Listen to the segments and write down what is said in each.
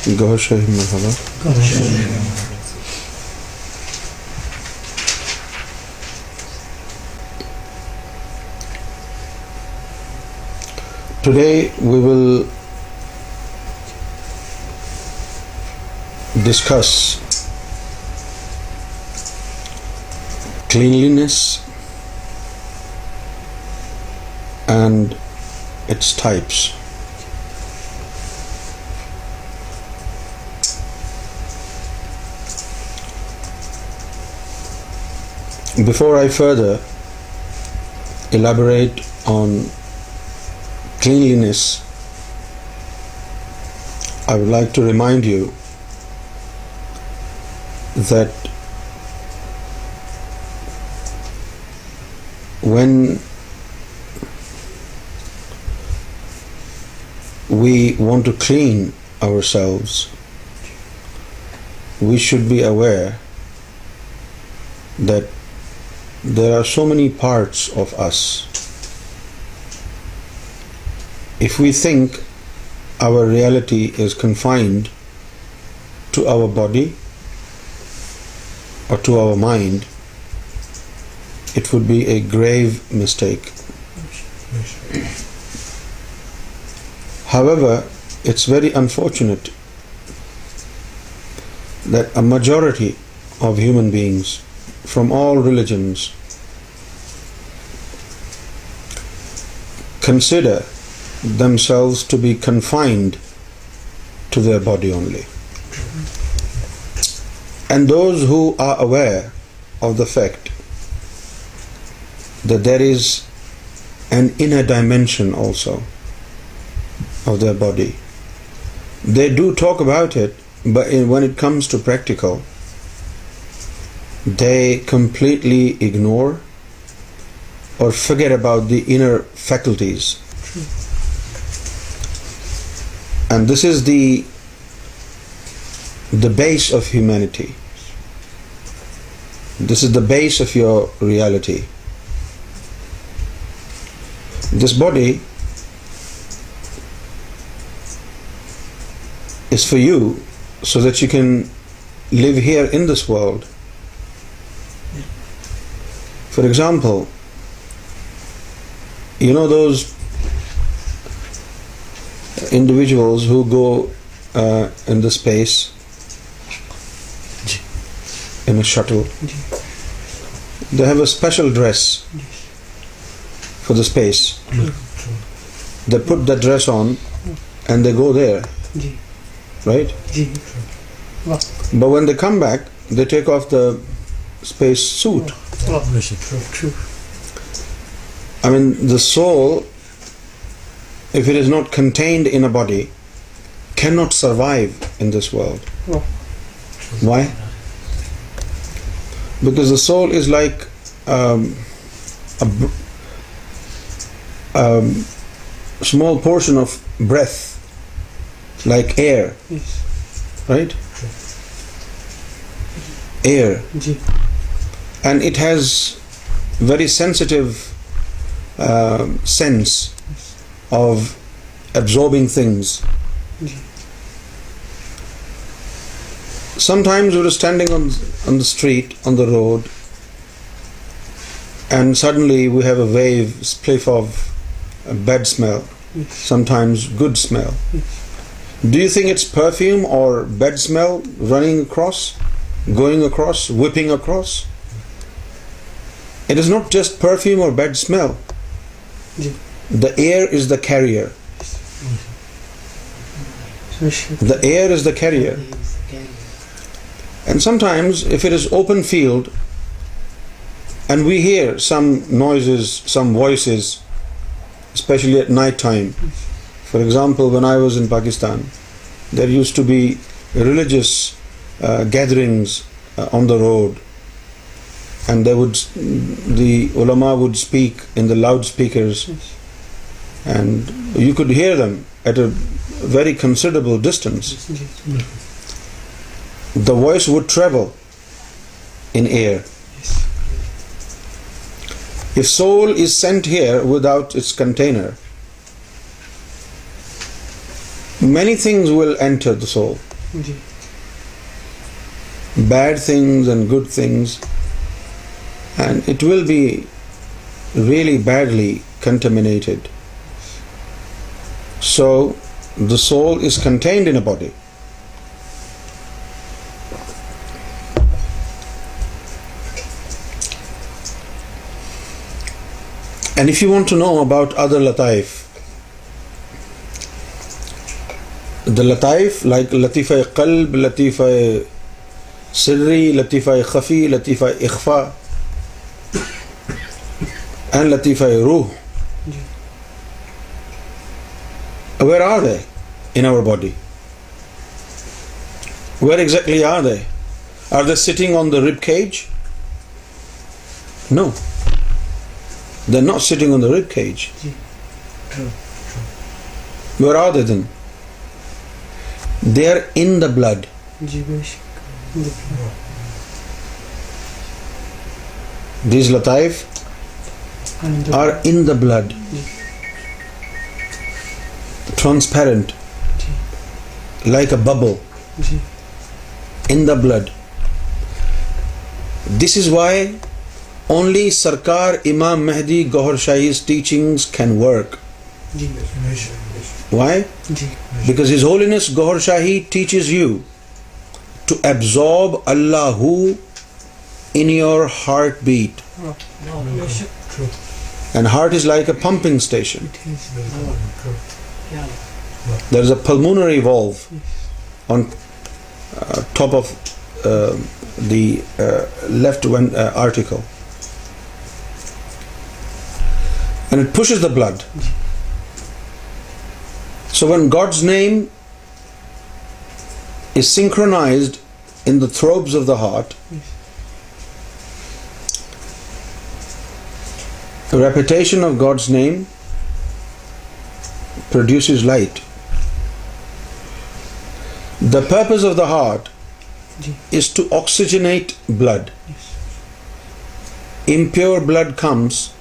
Goshahim Mahala. Today we will discuss cleanliness and its types. Before I further elaborate on cleanliness, I would like to remind you that when we want to clean ourselves, we should be aware that there are so many parts of us. If we think our reality is confined to our body or to our mind, it would be a grave mistake. However, it's very unfortunate that a majority of human beings from all religions. Consider themselves to be confined to their body only. And those who are aware of the fact that there is an inner dimension also of their body, they do talk about it, but when it comes to practical, they completely ignore or forget about the inner faculties. True. And this is the base of humanity. This is the base of your reality. This body is for you so that you can live here in this world. For example, you know those individuals who go uh, into space in a shuttle, they have a special dress for the space. They put that dress on and they go there, right? But when they come back, they take off the space suit. I mean, the soul, if it is not contained in a body, cannot survive in this world. No. Oh. Why? Because the soul is like um, a um, small portion of breath, like air. Yes. Right? Air and it has very sensitive uh, sense of absorbing things. Sometimes we were standing on the street, on the road, and suddenly we have a wave, spliff of a bad smell, sometimes good smell. Do you think it's perfume or bad smell running across, going across, whipping across? It is not just perfume or bad smell. The air is the carrier. The air is the carrier. And sometimes if it is open field and we hear some noises, some voices, especially at night time. For example, when I was in Pakistan, there used to be religious uh, gatherings uh, on the road, and they would, the ulama would speak in the loudspeakers, yes, and you could hear them at a very considerable distance. Yes. The voice would travel in air. Yes. If soul is sent here without its container, many things will enter the soul. Yes. Bad things and good things. And it will be really badly contaminated so the so is contained and if you want know about other لطائف the لتائف like لطیفہ قلب لطیفہ سرری لطیفہ خفی لطیفہ اخفا and لطیفہ روح where are they in our body where exactly are they are they sitting on the rib cage no they not sitting on the rib cage where are they then they are in the blood these لطائف are in the blood transparent like a bubble in the blood this is why only Sarkar Imam Mahdi Gohar Shahi's teachings can work why because his holiness Gohar Shahi teaches you to absorb Allah in your heartbeat And heart is like a pumping station. There is a pulmonary valve on uh, top of uh, the uh, left ventricle, and it pushes the blood. So when God's name is synchronized in the throbes of the heart, The repetition of God's name produces light. The purpose of the heart is to oxygenate blood. Impure blood comes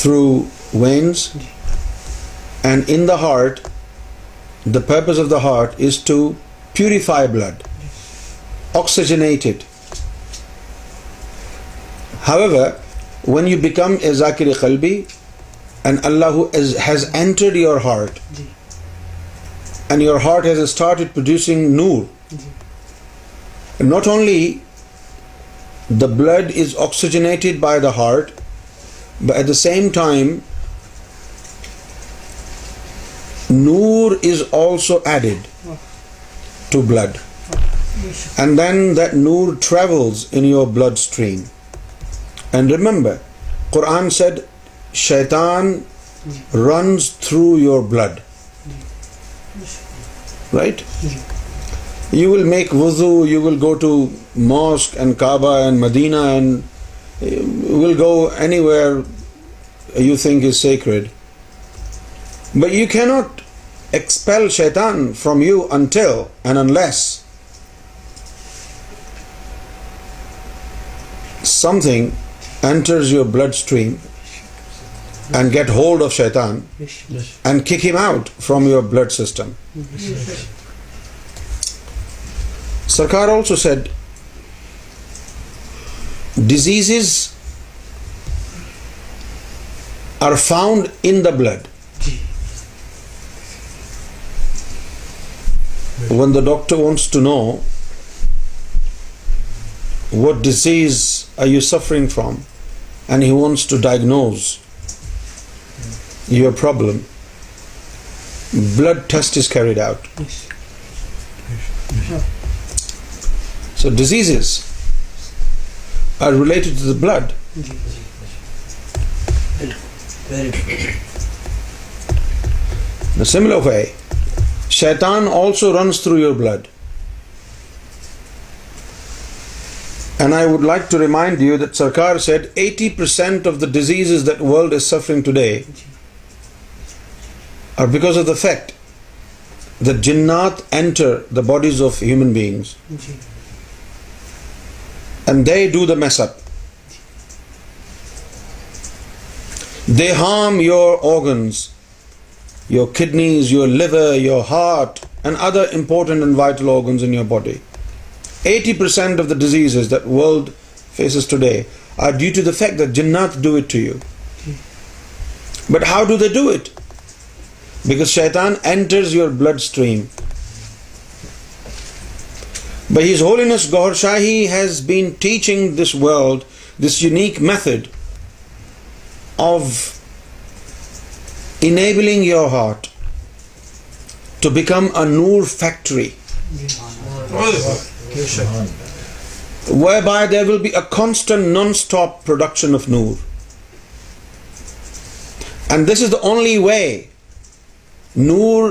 through veins, and in the heart, the purpose of the heart is to purify blood, oxygenate it. However, when you become a ذاکر قلبی and Allah who has entered your heart and your heart has start producing Noor not only the blood is oxygenated by the heart but at the same time Noor is also added to blood and then دور travels in your bloodstream and remember Quran said شیطان runs through your blood right you will make wuzu you will go to mosque and Kaaba and Medina and will go anywhere you think is sacred but you can not expel شیطان from you until and unless something enters your bloodstream and get hold of shaitan and kick him out from your blood system. Sarkar also said, diseases are found in the blood. When the doctor wants to know what disease are you suffering from, and he wants to diagnose your problem, blood test is carried out. So diseases are related to the blood. In a similar way, shaitan also runs through your blood. And I would like to remind you that Sarkar said 80% of the diseases that the world is suffering today are because of the fact that jinnat enter the bodies of human beings and they do the mess up. They harm your organs, your kidneys, your liver, your heart and other important and vital organs in your body. Eighty percent of the diseases is the world faces today are due to the fact the جات do it to you but how do they do it back شیتان enters your bloodstream by his holiness Gohar Shahi has teaching this world this unique method of enabling your heart to become a Noor factory whereby the will be a constant non stop production of Noor and this is the only way Noor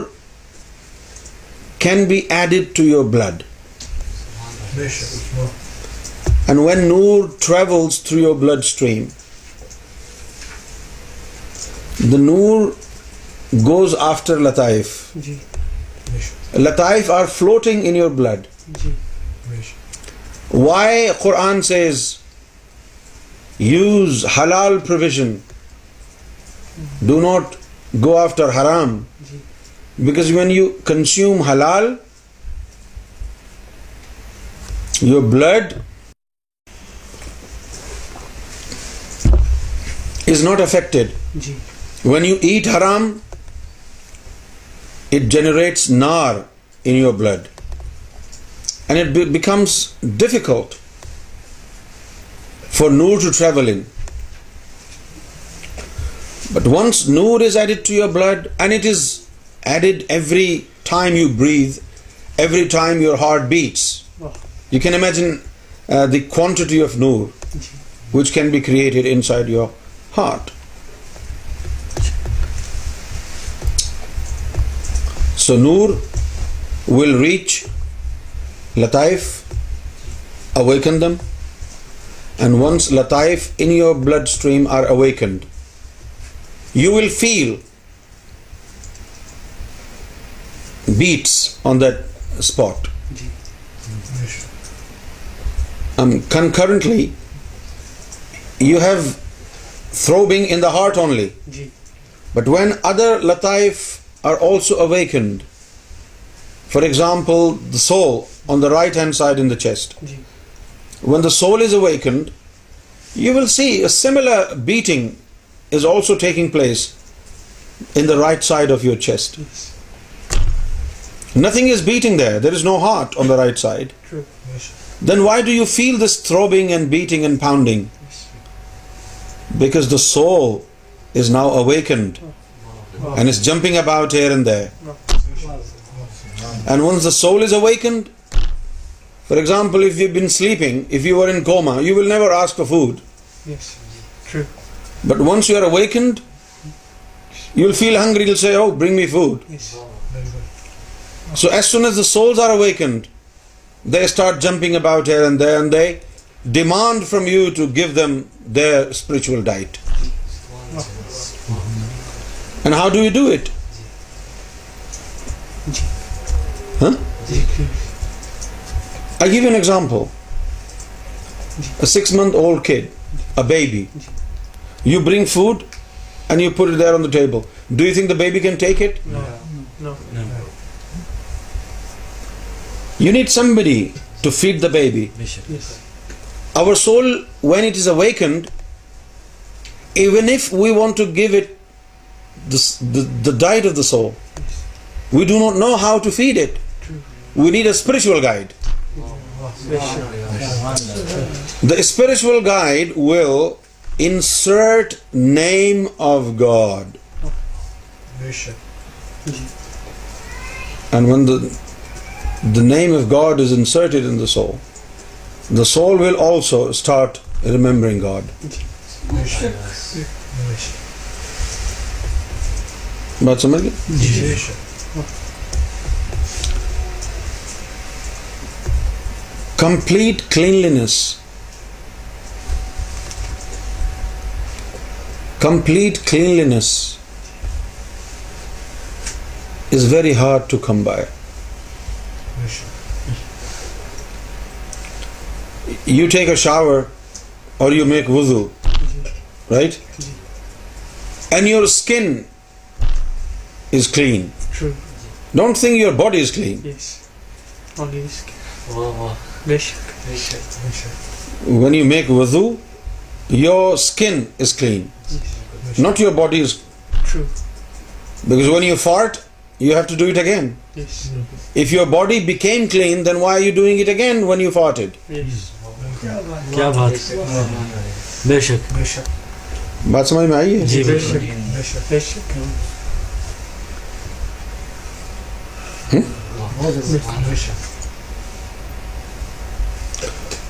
can be added to your blood and when Noor travels through your bloodstream the Noor goes after لطائف لطائف are floating in your blood why خور آنس is use Hilal provision do not go after ہرام because when you consume Hilal your blood is not affected when you eat ہرام it generates نار in your blood and it becomes difficult for Noor to travel in. But once Noor is added to your blood, and it is added every time you breathe, every time your heart beats, you can imagine uh, the quantity of Noor which can be created inside your heart. So Noor will reach لطائف awaken them and once لطائف in your bloodstream are awakened you will feel beats on that spot concurrently you have throb in the heart only but when other لطائف are also awakened for example the soul the right hand side in chest when the soul you will similar place side of your chest nothing the there is no heart on the right side then why do you feel this throb beating ending because the soul now awakened is jumping about dancing example if you been sleeping if you are in کو food but once you are a you feel me food so essence are a they start jumping about they demand from you to give them the spiritual diet and how do you do it I give you an example. A 6-month-old kid, a baby. You bring food and you put it there on the table. Do you think the baby can take it? No. You need somebody to feed the baby. Yes. Our soul, when it is awakened, even if we want to give it the diet of the soul, we do not know how to feed it. We need a spiritual guide. The spiritual guide will insert name of God and when the the name of God is inserted in the soul the soul will also start remembering God سمجھ گئی complete cleanliness. Complete cleanliness is very hard to come by. You take a shower or you make wudu, right? And your skin is clean. True. Don't think your body is clean. Yes. Only skin. When you make wuzu your skin is clean not your body is because when you fart you have to do it again if your body became clean then why are you doing it again when you fart it کیا بات بے شک بات سمجھ میں آئی ہے جی بے بے شک شک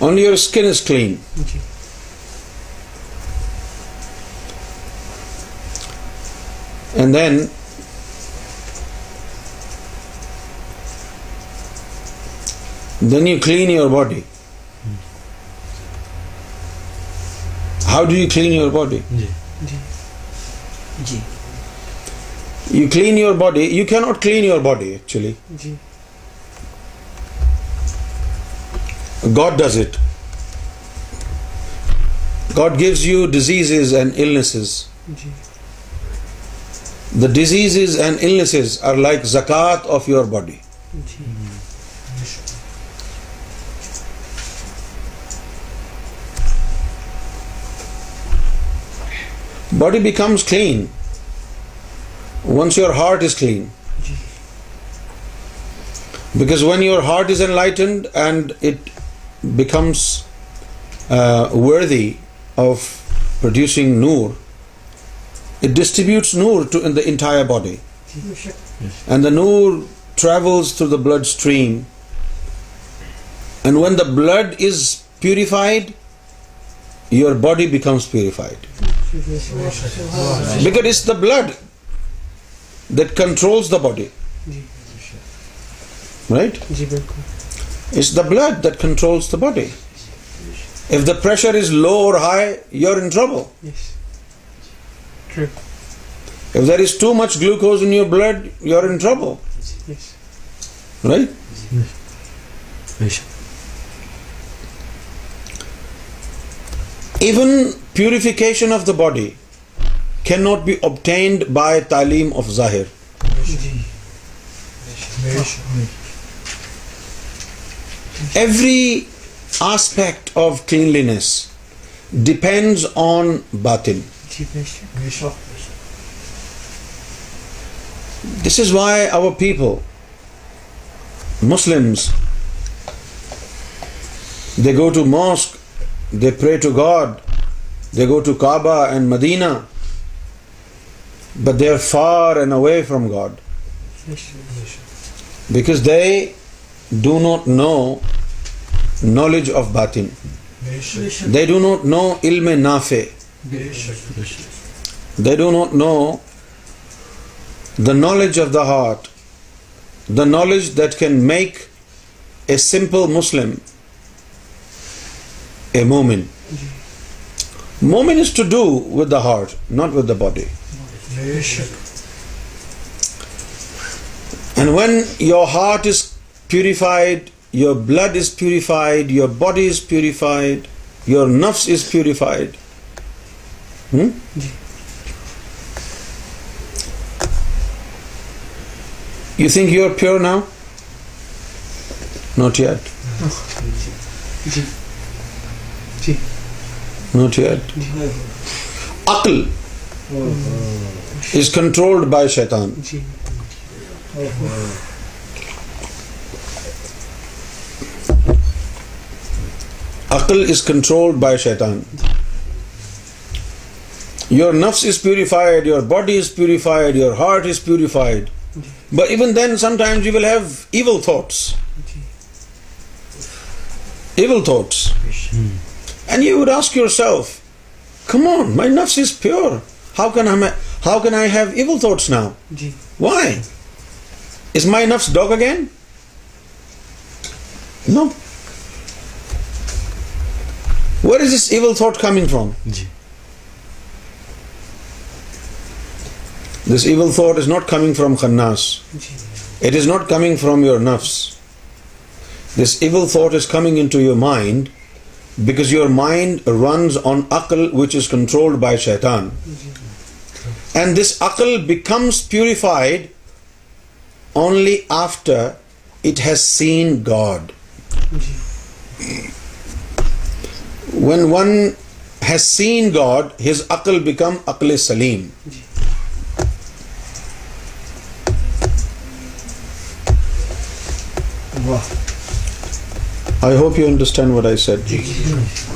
Only your skin is clean. Okay. And then you clean your body. How do you clean your body? You clean your body. You cannot clean your body actually. God does it. God gives you diseases and illnesses. The diseases and illnesses are like zakat of your body. Body becomes clean once your heart is clean. Because when your heart is enlightened and it becomes uh, worthy of producing Noor, it distributes Noor to in the entire body. And the Noor travels through the bloodstream. And when the blood is purified, your body becomes purified. Because it's the blood that controls the body. Right? Blood controls body pure or high your is too much glucose and your even purification of the body can not be obtained by تعلیم of zahir every aspect of cleanliness depends on باطن this is why all people Muslims they go to mosque they pray to God they go to Kaaba and Medina but they are far and away from God because they do not know knowledge of باتنگ they do not know علم فو not know the knowledge of the heart the knowledge that make a simple Muslim a مومین مومین is to do with the heart not with the body and when your heart is purified your blood is purified your body is purified your نفس is purified you think you are pure now not yet not yet عقل is controlled by شیتان عقل is control by شیطان your نفس is purified your body is purified your heart is purified but even then sometimes you will have evil evil thoughts and you ask yourself come on my نفس is pure how can how can I have evil thoughts now why is my نفس dark again no where is this evil thought coming from this evil thought is not coming from خناس it is not coming from your نفس this even thought is coming into your mind because your mind runs on عقل which is controlled by شیطان and this عقل becomes purified only after it has seen God when one has seen God his عقل become عقل سلیم I hope you understand what I said ji